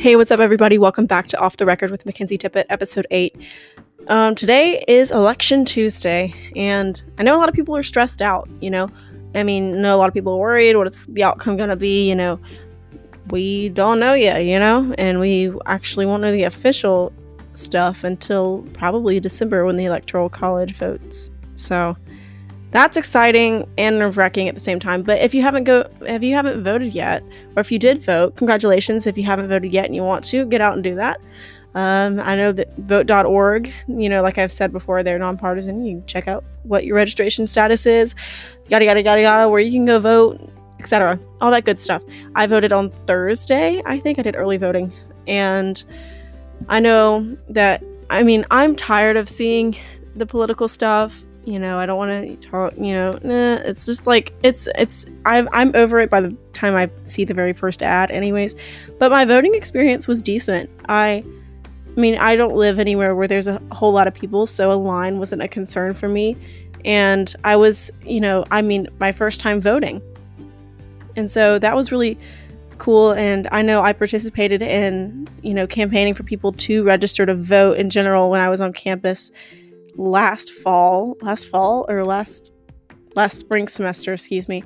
Hey, what's up, everybody? Welcome back to Off the Record with Mackenzie Tippett, episode 8. Um, today is Election Tuesday, and I know a lot of people are stressed out, you know. I mean, I know a lot of people are worried what's the outcome going to be, you know. We don't know yet, you know, and we actually won't know the official stuff until probably December when the Electoral College votes. So, that's exciting and nerve wracking at the same time. But if you haven't go, if you haven't voted yet, or if you did vote, congratulations. If you haven't voted yet and you want to, get out and do that. Um, I know that vote.org, you know, like I've said before, they're nonpartisan. You check out what your registration status is, yada yada yada yada, where you can go vote, etc. All that good stuff. I voted on Thursday. I think I did early voting, and I know that. I mean, I'm tired of seeing the political stuff you know i don't want to talk you know nah, it's just like it's it's I'm, I'm over it by the time i see the very first ad anyways but my voting experience was decent. I i mean i don't live anywhere where there's a whole lot of people so a line wasn't a concern for me and i was you know i mean my first time voting. And so that was really cool and i know i participated in you know campaigning for people to register to vote in general when i was on campus last fall, last fall or last last spring semester, excuse me.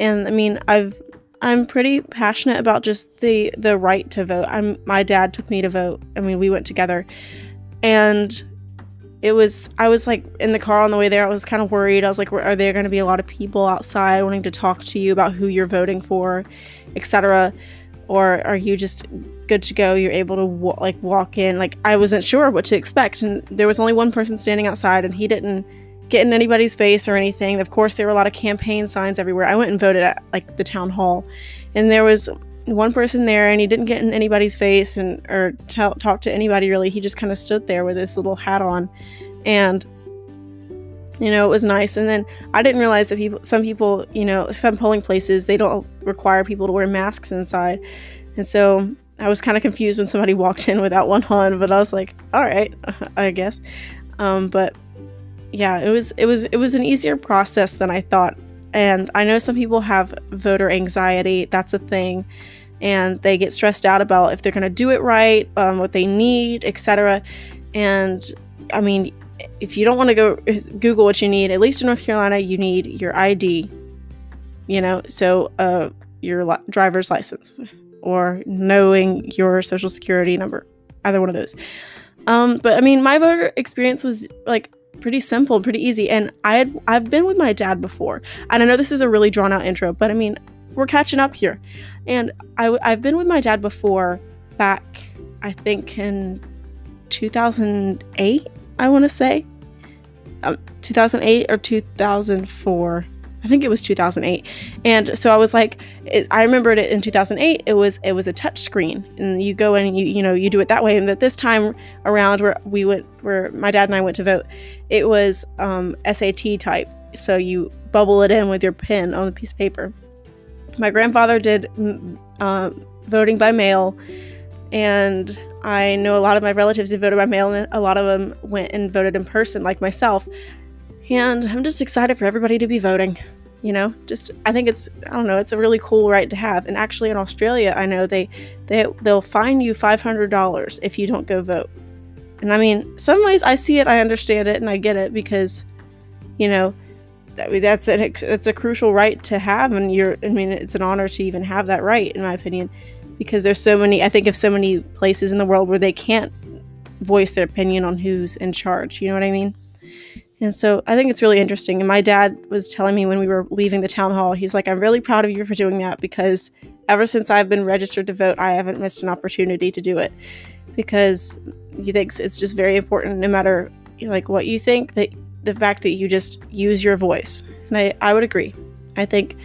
And I mean, I've I'm pretty passionate about just the the right to vote. I'm my dad took me to vote. I mean, we went together. And it was I was like in the car on the way there. I was kind of worried. I was like, are there going to be a lot of people outside wanting to talk to you about who you're voting for, etc or are you just good to go? You're able to like walk in. Like i wasn't sure what to expect and there was only one person standing outside and he didn't get in anybody's face or anything. Of course there were a lot of campaign signs everywhere. I went and voted at like the town hall and there was one person there and he didn't get in anybody's face and or t- talk to anybody really. He just kind of stood there with his little hat on and you know it was nice. And then i didn't realize that people some people you know some polling places they don't require people to wear masks inside. And so i was kind of confused when somebody walked in without one on but i was like all right i guess. Um, but yeah it was it was it was an easier process than i thought. And i know some people have voter anxiety that's a thing. And they get stressed out about if they're going to do it right um, what they need etc and i mean if you don't want to go Google what you need, at least in North Carolina, you need your ID, you know, so uh, your li- driver's license or knowing your social security number, either one of those. Um, but I mean, my voter experience was like pretty simple, pretty easy, and I had I've been with my dad before, and I know this is a really drawn out intro, but I mean, we're catching up here, and I I've been with my dad before back, I think in 2008 I want to say. Um, 2008 or 2004. I think it was 2008. And so I was like, it, I remembered it in 2008. It was it was a touch screen, and you go and you you know you do it that way. And that this time around, where we went, where my dad and I went to vote, it was um, SAT type. So you bubble it in with your pen on a piece of paper. My grandfather did mm, uh, voting by mail, and I know a lot of my relatives who voted by mail, and a lot of them went and voted in person, like myself. And I'm just excited for everybody to be voting. You know, just I think it's I don't know, it's a really cool right to have. And actually, in Australia, I know they they they'll fine you five hundred dollars if you don't go vote. And I mean, some ways I see it, I understand it, and I get it because, you know, that that's a, that's a crucial right to have, and you're I mean, it's an honor to even have that right, in my opinion because there's so many i think of so many places in the world where they can't voice their opinion on who's in charge you know what i mean? And so i think it's really interesting. And my dad was telling me when we were leaving the town hall he's like i'm really proud of you for doing that because ever since i've been registered to vote i haven't missed an opportunity to do it. Because he thinks it's just very important no matter like what you think that the fact that you just use your voice. And i, I would agree. I think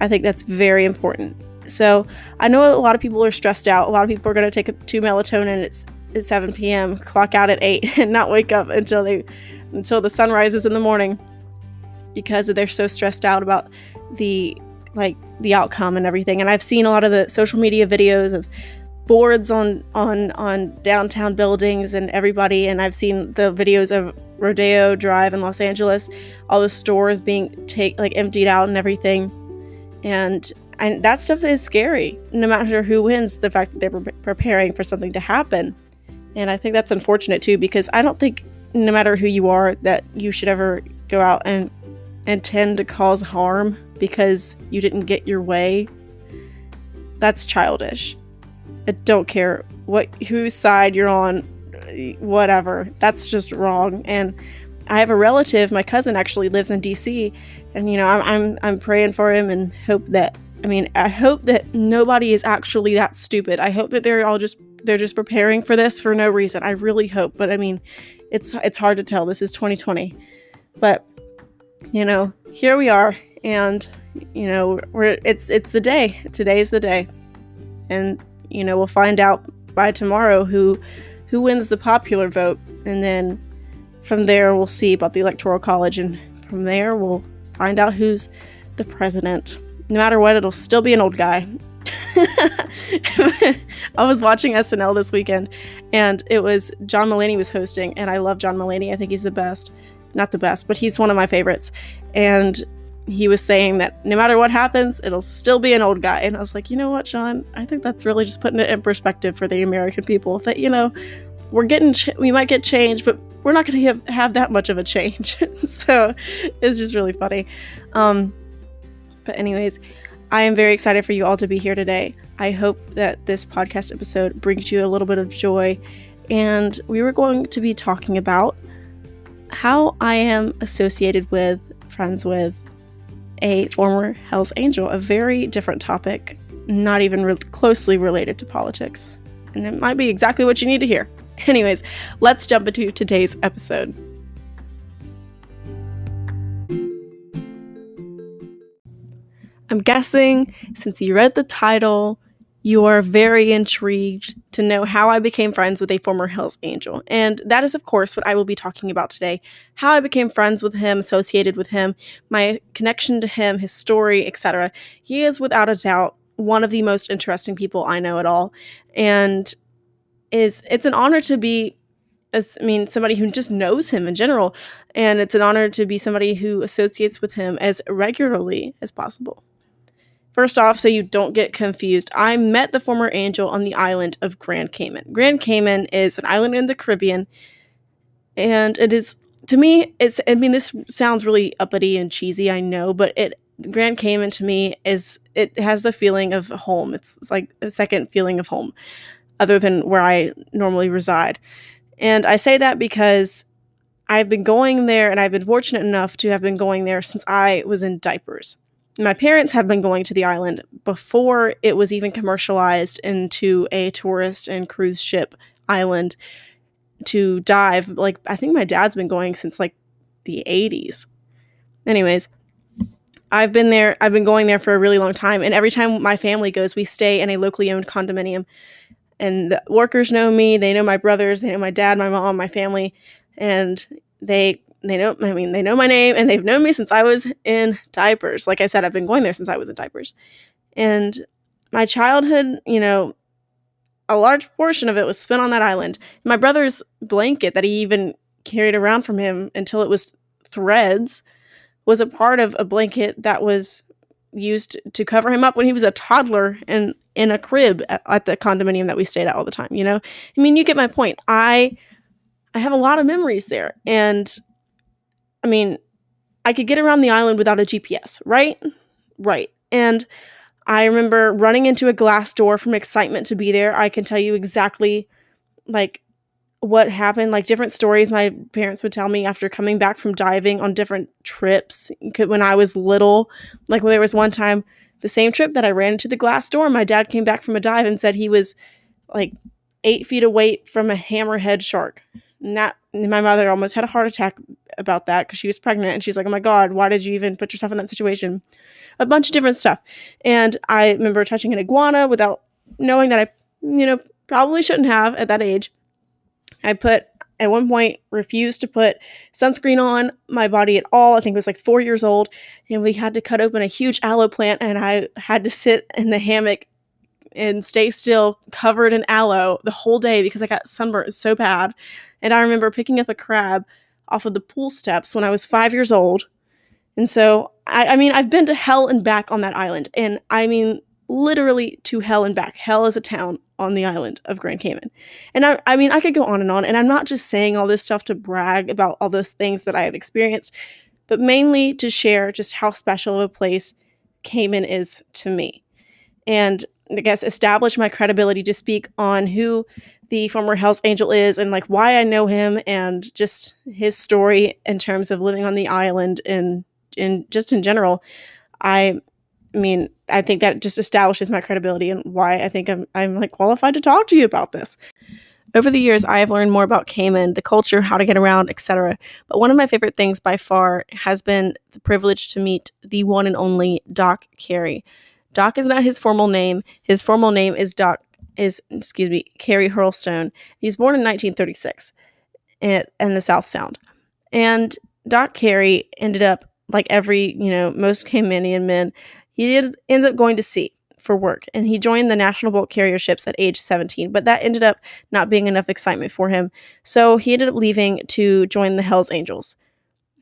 i think that's very important so I know a lot of people are stressed out. A lot of people are going to take a, two melatonin at, at 7 p.m., clock out at 8, and not wake up until they until the sun rises in the morning because they're so stressed out about the like the outcome and everything. And I've seen a lot of the social media videos of boards on on on downtown buildings and everybody and I've seen the videos of Rodeo Drive in Los Angeles, all the stores being take like emptied out and everything. And and that stuff is scary no matter who wins the fact that they're pre- preparing for something to happen. And i think that's unfortunate too because i don't think no matter who you are that you should ever go out and intend to cause harm because you didn't get your way. That's childish. I don't care what whose side you're on whatever. That's just wrong. And I have a relative, my cousin actually lives in DC, and you know, I'm I'm I'm praying for him and hope that I mean, I hope that nobody is actually that stupid. I hope that they're all just they're just preparing for this for no reason. I really hope, but I mean, it's it's hard to tell. This is 2020. But you know, here we are and you know, we're it's it's the day. Today's the day. And you know, we'll find out by tomorrow who who wins the popular vote and then from there, we'll see about the Electoral College, and from there, we'll find out who's the president. No matter what, it'll still be an old guy. I was watching SNL this weekend, and it was John Mulaney was hosting, and I love John Mulaney. I think he's the best. Not the best, but he's one of my favorites. And he was saying that no matter what happens, it'll still be an old guy. And I was like, you know what, John? I think that's really just putting it in perspective for the American people. That you know, we're getting, ch- we might get change, but we're not going to have, have that much of a change. so it's just really funny. Um, but, anyways, I am very excited for you all to be here today. I hope that this podcast episode brings you a little bit of joy. And we were going to be talking about how I am associated with, friends with, a former Hells Angel, a very different topic, not even re- closely related to politics. And it might be exactly what you need to hear. Anyways, let's jump into today's episode. I'm guessing since you read the title, you are very intrigued to know how I became friends with a former Hells Angel. And that is, of course, what I will be talking about today how I became friends with him, associated with him, my connection to him, his story, etc. He is without a doubt one of the most interesting people I know at all. And is it's an honor to be as I mean somebody who just knows him in general and it's an honor to be somebody who associates with him as regularly as possible. First off, so you don't get confused, I met the former angel on the island of Grand Cayman. Grand Cayman is an island in the Caribbean and it is to me it's I mean this sounds really uppity and cheesy, I know, but it Grand Cayman to me is it has the feeling of home. It's, it's like a second feeling of home other than where I normally reside. And I say that because I've been going there and I've been fortunate enough to have been going there since I was in diapers. My parents have been going to the island before it was even commercialized into a tourist and cruise ship island to dive. Like, I think my dad's been going since like the 80s. Anyways, I've been there, I've been going there for a really long time. And every time my family goes, we stay in a locally owned condominium and the workers know me. They know my brothers. They know my dad, my mom, my family, and they they know. I mean, they know my name, and they've known me since I was in diapers. Like I said, I've been going there since I was in diapers, and my childhood, you know, a large portion of it was spent on that island. My brother's blanket that he even carried around from him until it was threads was a part of a blanket that was used to cover him up when he was a toddler and in a crib at, at, the condominium that we stayed at all the time you know i mean you get my point i i have a lot of memories there and i mean i could get around the island without a gps right right and i remember running into a glass door from excitement to be there i can tell you exactly like what happened, like different stories my parents would tell me after coming back from diving on different trips when I was little. Like when there was one time, the same trip that I ran into the glass door, my dad came back from a dive and said he was like eight feet away from a hammerhead shark. And that my mother almost had a heart attack about that because she was pregnant and she's like, Oh my God, why did you even put yourself in that situation? A bunch of different stuff. And I remember touching an iguana without knowing that I, you know, probably shouldn't have at that age I put at one point refused to put sunscreen on my body at all. I think it was like four years old, and we had to cut open a huge aloe plant, and I had to sit in the hammock and stay still, covered in aloe the whole day because I got sunburned so bad. And I remember picking up a crab off of the pool steps when I was five years old, And so, I, I mean, I've been to hell and back on that island. And I mean, literally to hell and back. Hell is a town on the island of Grand Cayman. And I, I mean, I could go on and on. And I'm not just saying all this stuff to brag about all those things that I have experienced, but mainly to share just how special of a place Cayman is to me. And I guess establish my credibility to speak on who the former Hells Angel is and like why I know him and just his story in terms of living on the island and in just in general. I mean, I think that just establishes my credibility and why I think I'm I'm like qualified to talk to you about this. Over the years, I have learned more about Cayman, the culture, how to get around, etc. But one of my favorite things by far has been the privilege to meet the one and only Doc Carey. Doc is not his formal name. His formal name is Doc is, excuse me, Carey Hurlstone. He's born in 1936 in, in the South Sound. And Doc Carey ended up, like every, you know, most Caymanian men, he ends up going to sea for work and he joined the national bulk carrier ships at age 17 but that ended up not being enough excitement for him so he ended up leaving to join the hells angels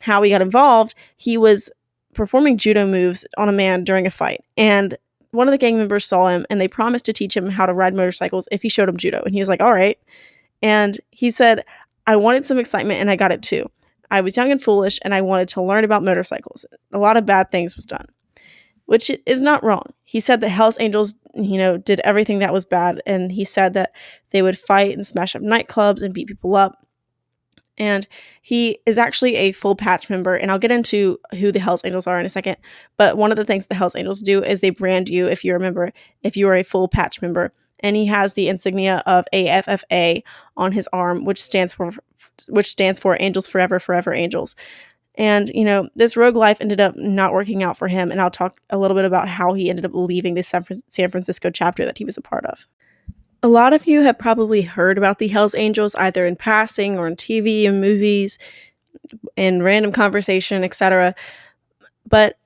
how he got involved he was performing judo moves on a man during a fight and one of the gang members saw him and they promised to teach him how to ride motorcycles if he showed him judo. And he was like, all right. And he said, I wanted some excitement and I got it too. I was young and foolish and I wanted to learn about motorcycles. A lot of bad things was done, which is not wrong. He said that Hells Angels, you know, did everything that was bad. And he said that they would fight and smash up nightclubs and beat people up and he is actually a full patch member and i'll get into who the hells angels are in a second but one of the things the hells angels do is they brand you if you remember if you are a full patch member and he has the insignia of affa on his arm which stands for which stands for angels forever forever angels. And you know this rogue life ended up not working out for him and i'll talk a little bit about how he ended up leaving the san francisco chapter that he was a part of a lot of you have probably heard about the Hells Angels either in passing or on TV and movies, in random conversation, etc. But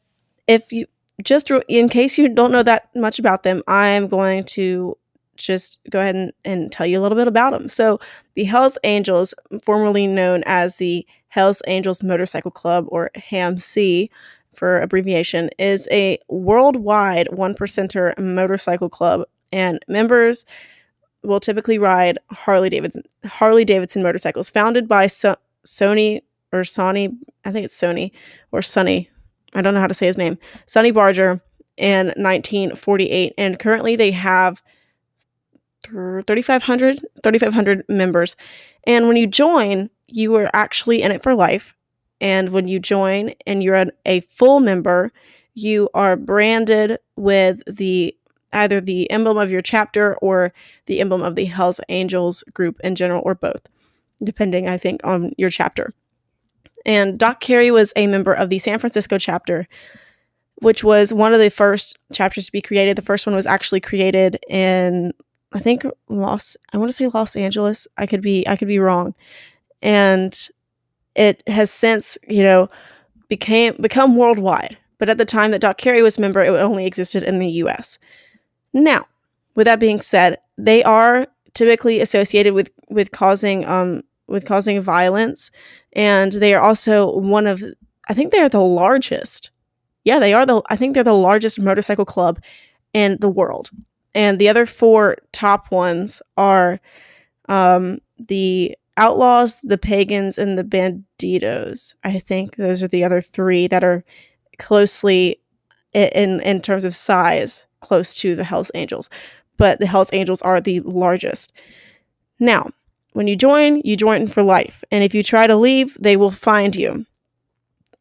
if you just in case you don't know that much about them, I'm going to just go ahead and, and tell you a little bit about them. So, the Hells Angels, formerly known as the Hells Angels Motorcycle Club or HAMC for abbreviation, is a worldwide one percenter motorcycle club, and members will typically ride Harley Davidson Harley Davidson motorcycles, founded by so- Sony or Sony, I think it's Sony or Sonny. I don't know how to say his name. Sonny Barger in 1948, and currently they have 3,500 3,500 members. And when you join, you are actually in it for life. And when you join and you're a full member, you are branded with the either the emblem of your chapter or the emblem of the Hells Angels group in general, or both, depending, I think, on your chapter. And Doc Carey was a member of the San Francisco chapter, which was one of the first chapters to be created. The first one was actually created in, I think, Los. I want to say Los Angeles. I could be, I could be wrong. And it has since, you know, became become worldwide. But at the time that Doc Carey was member, it only existed in the U.S. Now, with that being said, they are typically associated with with causing um with causing violence, and they are also one of I think they are the largest. Yeah, they are the I think they're the largest motorcycle club in the world. And the other four top ones are um, the Outlaws, the Pagans, and the Bandidos. I think those are the other three that are closely in in terms of size close to the Hells Angels, but the Hells Angels are the largest. Now, when you join, you join for life. And if you try to leave, they will find you.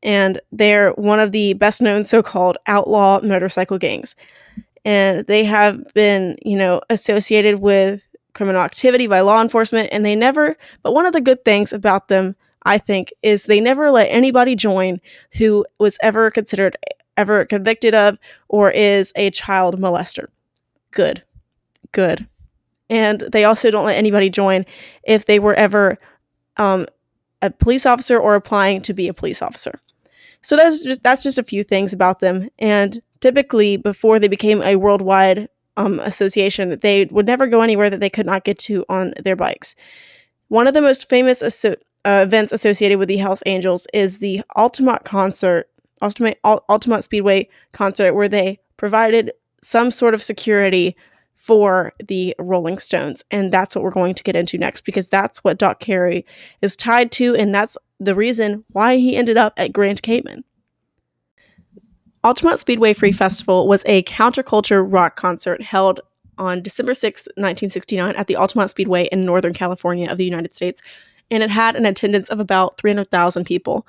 And they're one of the best known so called outlaw motorcycle gangs. And they have been, you know, associated with criminal activity by law enforcement. And they never, but one of the good things about them, I think, is they never let anybody join who was ever considered ever convicted of or is a child molester. Good. Good. And they also don't let anybody join if they were ever um, a police officer or applying to be a police officer. So that's just that's just a few things about them. And typically, before they became a worldwide um, association, they would never go anywhere that they could not get to on their bikes. One of the most famous aso- uh, events associated with the Hells Angels is the Altamont concert Altamont, Speedway concert where they provided some sort of security for the Rolling Stones. And that's what we're going to get into next because that's what Doc Carey is tied to, and that's the reason why he ended up at Grand Cayman. Altamont Speedway Free Festival was a counterculture rock concert held on December 6, 1969, at the Altamont Speedway in Northern California of the United States, and it had an attendance of about 300,000 people.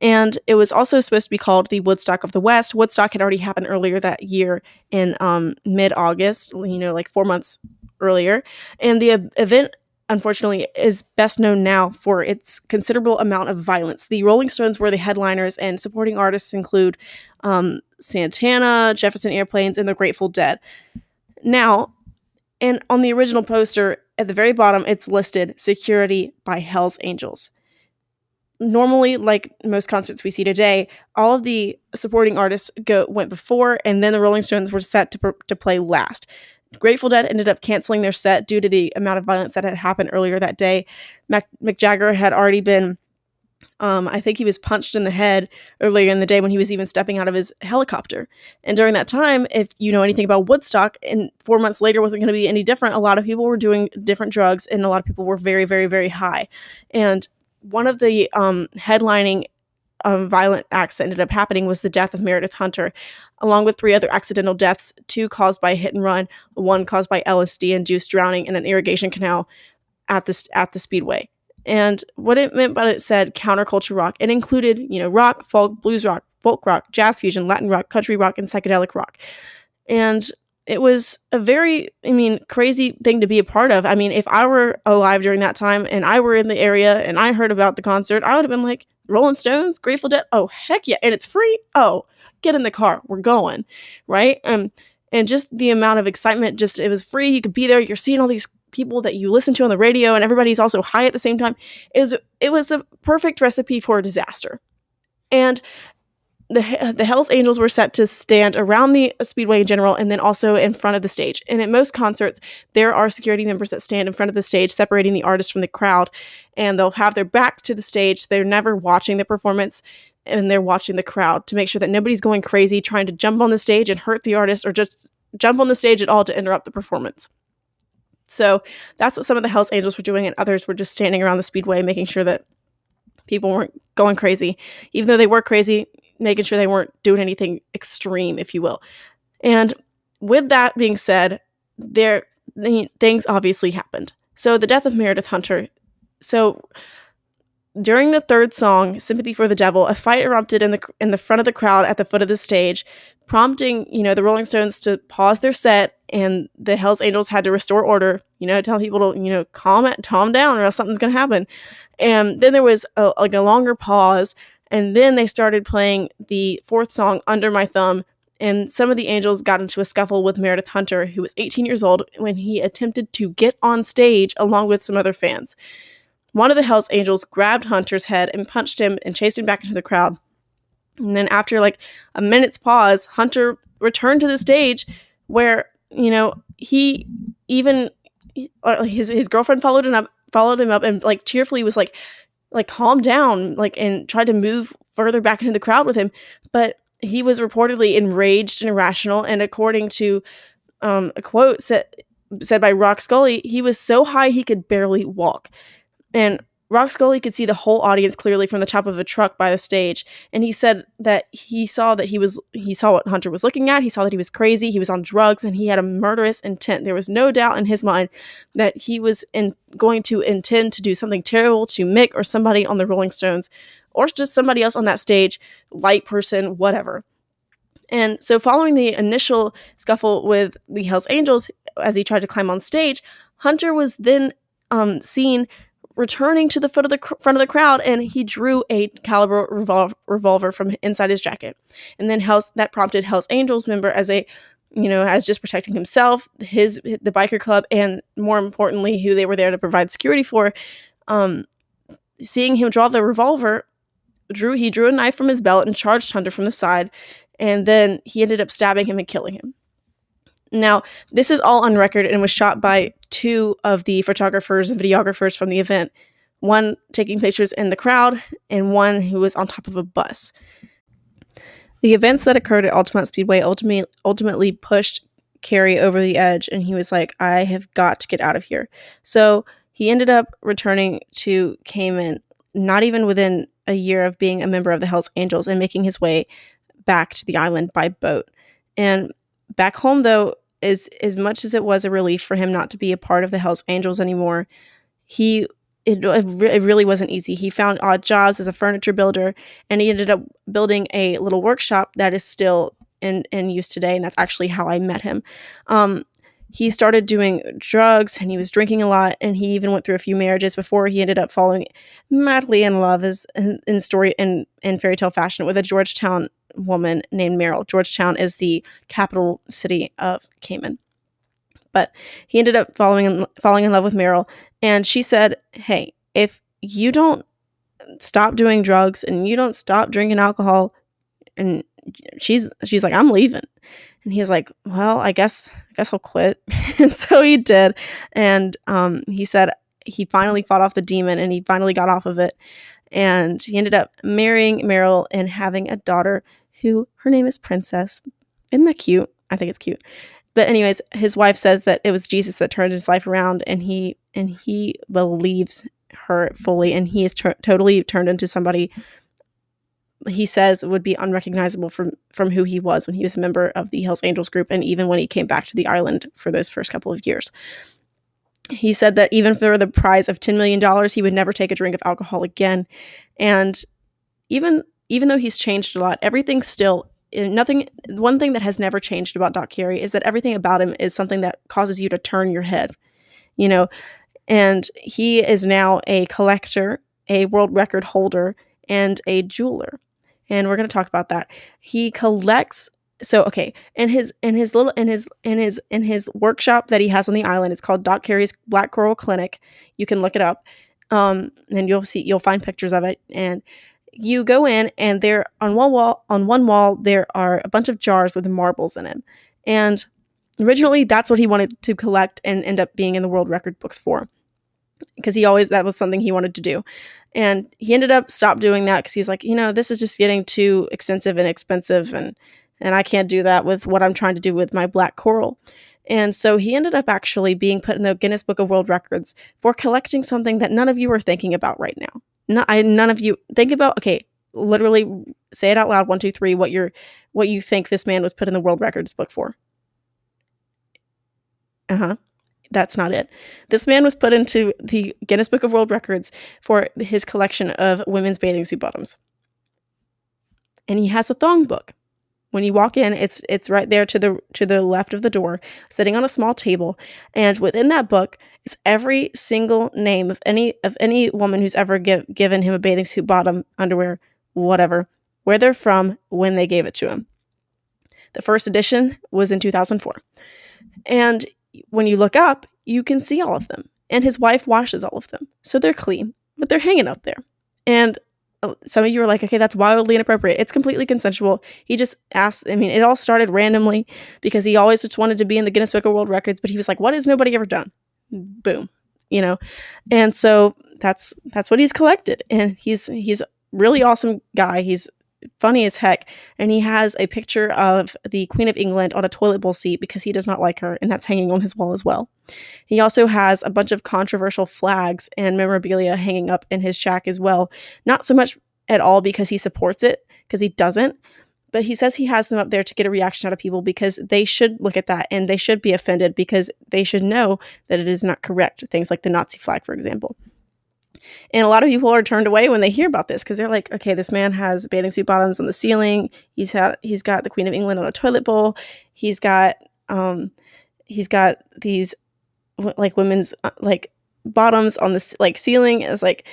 And it was also supposed to be called the Woodstock of the West. Woodstock had already happened earlier that year in um, mid August, you know, like four months earlier. And the event, unfortunately, is best known now for its considerable amount of violence. The Rolling Stones were the headliners, and supporting artists include um, Santana, Jefferson Airplanes, and the Grateful Dead. Now, and on the original poster at the very bottom, it's listed security by Hells Angels normally like most concerts we see today all of the supporting artists go went before and then the rolling stones were set to, to play last grateful dead ended up canceling their set due to the amount of violence that had happened earlier that day mick jagger had already been um, I think he was punched in the head earlier in the day when he was even stepping out of his helicopter. And during that time, if you know anything about Woodstock, and four months later wasn't going to be any different, a lot of people were doing different drugs and a lot of people were very, very, very high. And one of the um, headlining um, violent acts that ended up happening was the death of Meredith Hunter, along with three other accidental deaths, two caused by hit and run, one caused by LSD induced drowning in an irrigation canal at the, at the speedway. And what it meant by it said counterculture rock. It included, you know, rock, folk, blues rock, folk rock, jazz fusion, Latin rock, country rock, and psychedelic rock. And it was a very, I mean, crazy thing to be a part of. I mean, if I were alive during that time and I were in the area and I heard about the concert, I would have been like, Rolling Stones, Grateful Dead, oh heck yeah, and it's free. Oh, get in the car, we're going, right? Um, and just the amount of excitement, just it was free. You could be there. You're seeing all these people that you listen to on the radio, and everybody's also high at the same time. Is it was the perfect recipe for a disaster. And the the Hell's Angels were set to stand around the speedway in general and then also in front of the stage. And at most concerts, there are security members that stand in front of the stage, separating the artist from the crowd, and they'll have their backs to the stage. They're never watching the performance and they're watching the crowd to make sure that nobody's going crazy trying to jump on the stage and hurt the artist or just jump on the stage at all to interrupt the performance. So that's what some of the Hells Angels were doing, and others were just standing around the speedway making sure that people weren't going crazy. Even though they were crazy, making sure they weren't doing anything extreme, if you will. And with that being said, there things obviously happened. So the death of Meredith Hunter. So during the third song, "Sympathy for the Devil," a fight erupted in the in the front of the crowd at the foot of the stage, prompting you know the Rolling Stones to pause their set, and the Hell's Angels had to restore order. You know, tell people to you know calm it, calm down, or else something's gonna happen. And then there was a, like a longer pause and then they started playing the fourth song, Under My Thumb. And some of the angels got into a scuffle with Meredith Hunter, who was 18 years old, when he attempted to get on stage along with some other fans. One of the Hells Angels grabbed Hunter's head and punched him and chased him back into the crowd. And then, after like a minute's pause, Hunter returned to the stage where, you know, he even uh, his his girlfriend followed him up followed him up and like cheerfully was like like calm down like and tried to move further back into the crowd with him but he was reportedly enraged and irrational and according to um, a quote said, said by rock scully he was so high he could barely walk. And Rock Scully could see the whole audience clearly from the top of a truck by the stage, and he said that he saw that he was he saw what Hunter was looking at. He saw that he was crazy, he was on drugs, and he had a murderous intent. There was no doubt in his mind that he was in, going to intend to do something terrible to Mick or somebody on the Rolling Stones, or just somebody else on that stage, light person, whatever. And so, following the initial scuffle with the Hells Angels as he tried to climb on stage, Hunter was then um, seen returning to the foot of the cr- front of the crowd and he drew a caliber revol- revolver from inside his jacket. And then Hell's, that prompted Hell's Angels member as a you know as just protecting himself his the biker club and more importantly who they were there to provide security for. Um seeing him draw the revolver drew he drew a knife from his belt and charged Hunter from the side and then he ended up stabbing him and killing him. Now, this is all on record and was shot by two of the photographers and videographers from the event one taking pictures in the crowd and one who was on top of a bus. The events that occurred at Altamont Speedway ultimately ultimately pushed Carey over the edge, and he was like, "I have got to get out of here." So he ended up returning to Cayman, not even within a year of being a member of the Hells Angels, and making his way back to the island by boat. And back home, though, is as much as it was a relief for him not to be a part of the Hells Angels anymore, he it, it really wasn't easy. He found odd jobs as a furniture builder, and he ended up building a little workshop that is still in in use today. And that's actually how I met him. Um, he started doing drugs and he was drinking a lot and he even went through a few marriages before he ended up falling madly in love as in story in in fairy tale fashion with a George Town woman named Meryl. George Town is the capital city of Cayman. But he ended up falling in, falling in love with Meryl and she said, "Hey, if you don't stop doing drugs and you don't stop drinking alcohol and she's she's like, "I'm leaving." And he's like, "Well, I guess I guess I'll quit." and so he did. And um, he said he finally fought off the demon and he finally got off of it. And he ended up marrying Meryl and having a daughter who her name is Princess. Isn't that cute? I think it's cute. But anyways, his wife says that it was Jesus that turned his life around and he and he believes her fully and he is ter- totally turned into somebody he says would be unrecognizable from from who he was when he was a member of the Hells Angels group and even when he came back to the island for those first couple of years. He said that even for the prize of $10 million, he would never take a drink of alcohol again. And even even though he's changed a lot, everything still eh, nothing one thing that has never changed about Doc Carey is that everything about him is something that causes you to turn your head. You know, and he is now a collector, a world record holder, and a jeweler and we're going to talk about that. He collects so okay, in his in his little in his in his in his workshop that he has on the island, it's called Doc Carey's Black Coral Clinic. You can look it up. Um and you'll see you'll find pictures of it and you go in and there on one wall on one wall there are a bunch of jars with marbles in them. And originally that's what he wanted to collect and end up being in the world record books for because he always that was something he wanted to do. And he ended up stopped doing that because he's like you know this is just getting too extensive and expensive and and i can't do that with what i'm trying to do with my black coral. And so he ended up actually being put in the guinness book of world records for collecting something that none of you are thinking about right now. No, I, none of you think about okay literally say it out loud one two three what you're what you think this man was put in the world records book for. Uh-huh that's not it. This man was put into the Guinness Book of World Records for his collection of women's bathing suit bottoms. And he has a thong book. When you walk in, it's it's right there to the to the left of the door, sitting on a small table, and within that book is every single name of any of any woman who's ever give, given him a bathing suit bottom, underwear, whatever, where they're from, when they gave it to him. The first edition was in 2004. And when you look up, you can see all of them. And his wife washes all of them. So they're clean, but they're hanging up there. And uh, some of you are like, okay, that's wildly inappropriate. It's completely consensual. He just asked, I mean, it all started randomly because he always just wanted to be in the Guinness Book of World Records, but he was like, what has nobody ever done? Boom. You know? And so that's that's what he's collected. And he's he's really awesome guy. He's funny as heck. And he has a picture of the Queen of England on a toilet bowl seat because he does not like her, and that's hanging on his wall as well. He also has a bunch of controversial flags and memorabilia hanging up in his shack as well. Not so much at all because he supports it, because he doesn't. But he says he has them up there to get a reaction out of people because they should look at that and they should be offended because they should know that it is not correct. Things like the Nazi flag, for example. And a lot of people are turned away when they hear about this because they're like, okay, this man has bathing suit bottoms on the ceiling. He's had he's got the Queen of England on a toilet bowl. He's got um he's got these like women's uh, like bottoms on the like ceiling. It's like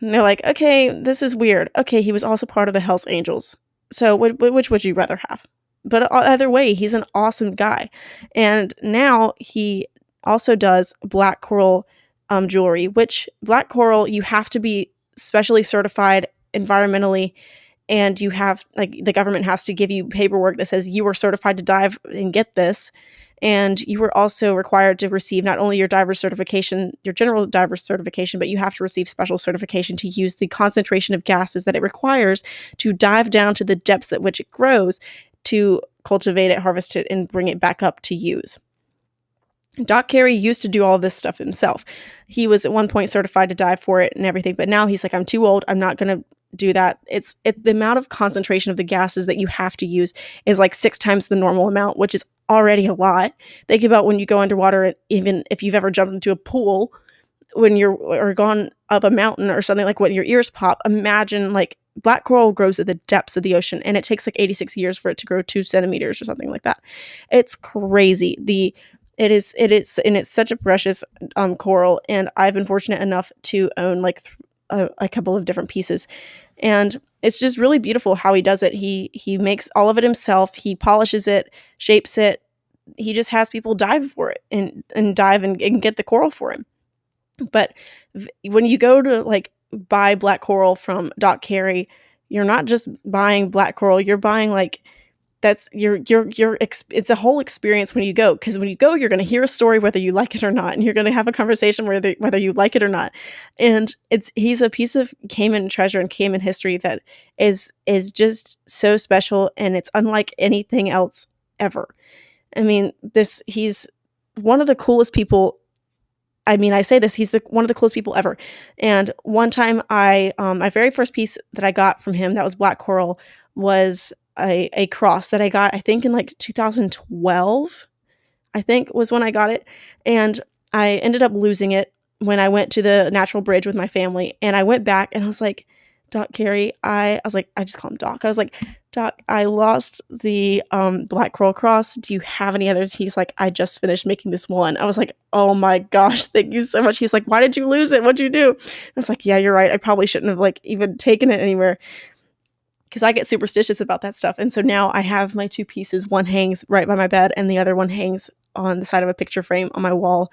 and they're like, okay, this is weird. Okay, he was also part of the Hells Angels. So wh- which would you rather have? But either way, he's an awesome guy. And now he also does black coral um, jewelry, which black coral, you have to be specially certified environmentally and you have like the government has to give you paperwork that says you are certified to dive and get this and you were also required to receive not only your diver certification your general diver certification but you have to receive special certification to use the concentration of gases that it requires to dive down to the depths at which it grows to cultivate it harvest it and bring it back up to use Doc Carey used to do all this stuff himself. He was at one point certified to dive for it and everything, but now he's like, I'm too old. I'm not going to do that. It's it, the amount of concentration of the gases that you have to use is like six times the normal amount, which is already a lot. Think about when you go underwater, even if you've ever jumped into a pool, when you're or gone up a mountain or something like when your ears pop. Imagine like black coral grows at the depths of the ocean, and it takes like 86 years for it to grow two centimeters or something like that. It's crazy. The it is it is and it's such a precious um, coral, and I've been fortunate enough to own like th- a, a couple of different pieces. And it's just really beautiful how he does it. He he makes all of it himself. He polishes it shapes it. He just has people dive for it and and dive and, and get the coral for him. But when you go to like buy black coral from doc carey you're not just buying black coral you're buying like that's your your your it's a whole experience when you go because when you go you're going to hear a story whether you like it or not and you're going to have a conversation whether whether you like it or not and it's he's a piece of Cayman treasure and Cayman history that is is just so special and it's unlike anything else ever i mean this he's one of the coolest people I mean, I say this, he's the, one of the coolest people ever. And one time I, um, my very first piece that I got from him that was black coral was a, a cross that I got, I think in like 2012, I think was when I got it. And I ended up losing it when I went to the natural bridge with my family. And I went back and I was like, Doc Carey, I, I was like, I just call him Doc. I was like, Doc, I lost the um, Black Coral Cross. Do you have any others? He's like, I just finished making this one. I was like, oh my gosh, thank you so much. He's like, why did you lose it? What'd you do? I was like, yeah, you're right. I probably shouldn't have like even taken it anywhere because I get superstitious about that stuff. And so now I have my two pieces. One hangs right by my bed, and the other one hangs on the side of a picture frame on my wall.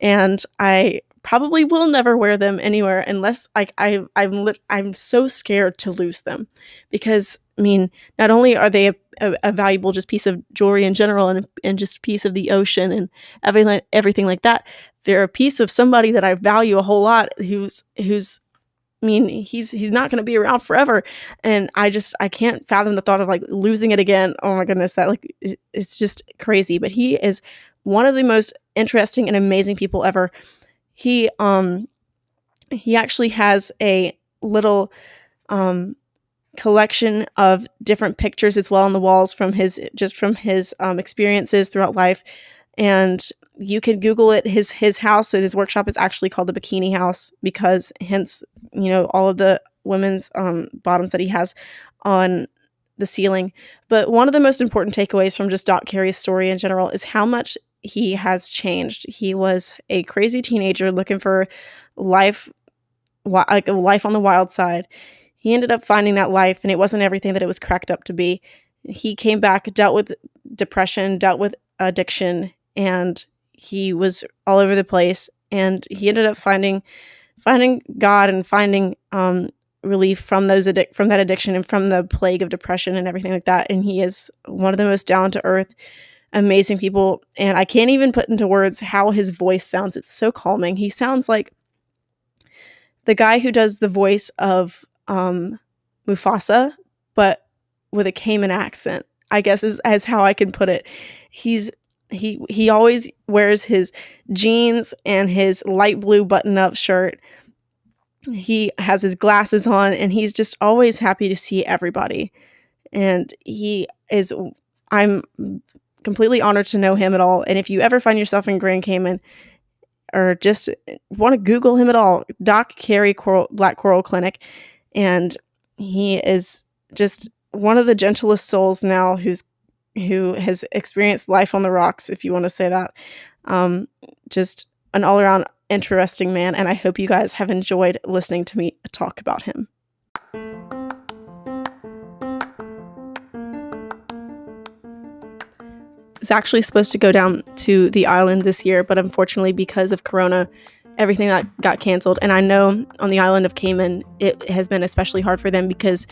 And I probably will never wear them anywhere unless like I I'm I'm so scared to lose them because I mean not only are they a, a, a, valuable just piece of jewelry in general and and just piece of the ocean and everything everything like that they're a piece of somebody that I value a whole lot who's who's I mean, he's he's not going to be around forever, and I just I can't fathom the thought of like losing it again. Oh my goodness, that like it, it's just crazy. But he is one of the most interesting and amazing people ever. He um he actually has a little um collection of different pictures as well on the walls from his just from his um, experiences throughout life and you can google it. His his house and his workshop is actually called the bikini house because hence you know all of the women's um, bottoms that he has on the ceiling. But one of the most important takeaways from just doc carey's story in general is how much he has changed. He was a crazy teenager looking for life like a life on the wild side. He ended up finding that life and it wasn't everything that it was cracked up to be. He came back dealt with depression dealt with addiction and he was all over the place and he ended up finding finding God and finding um, relief from those addic- from that addiction and from the plague of depression and everything like that. And he is one of the most down to earth, amazing people. And I can't even put into words how his voice sounds. It's so calming. He sounds like the guy who does the voice of um, Mufasa, but with a Cayman accent. I guess is as how I can put it. He's he he always wears his jeans and his light blue button-up shirt. He has his glasses on and he's just always happy to see everybody. And he is I'm completely honored to know him at all. And if you ever find yourself in Grand Cayman or just want to Google him at all, Doc Carey Coral, Black Coral Clinic, and he is just one of the gentlest souls now who's who has experienced life on the rocks, if you want to say that. Um, just an all around interesting man, and I hope you guys have enjoyed listening to me talk about him. It's actually supposed to go down to the island this year, but unfortunately, because of Corona, everything that got canceled. And I know on the island of Cayman, it has been especially hard for them because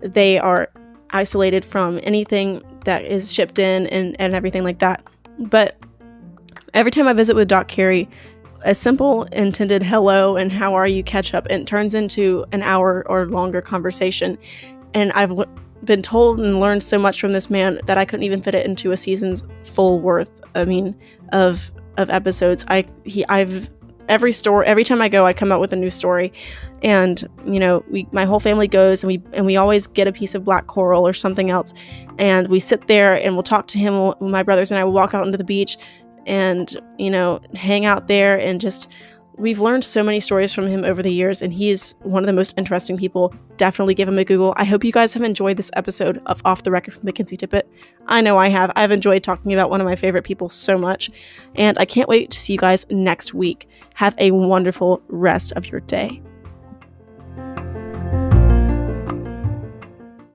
they are isolated from anything that is shipped in and, and everything like that. But every time I visit with Doc Carey, a simple intended hello and how are you catch up and turns into an hour or longer conversation. And I've l- been told and learned so much from this man that I couldn't even fit it into a season's full worth. I mean, of of episodes. I he I've every story every time I go I come out with a new story. And you know we my whole family goes and we and we always get a piece of black coral or something else. And we sit there and we'll talk to him. My brothers and I will walk out into the beach and you know hang out there and just we've learned so many stories from him over the years and he's one of the most interesting people. Definitely give him a google. I hope you guys have enjoyed this episode of off the record from mackenzie tippett. I know i have. I've enjoyed talking about one of my favorite people so much and i can't wait to see you guys next week. Have a wonderful rest of your day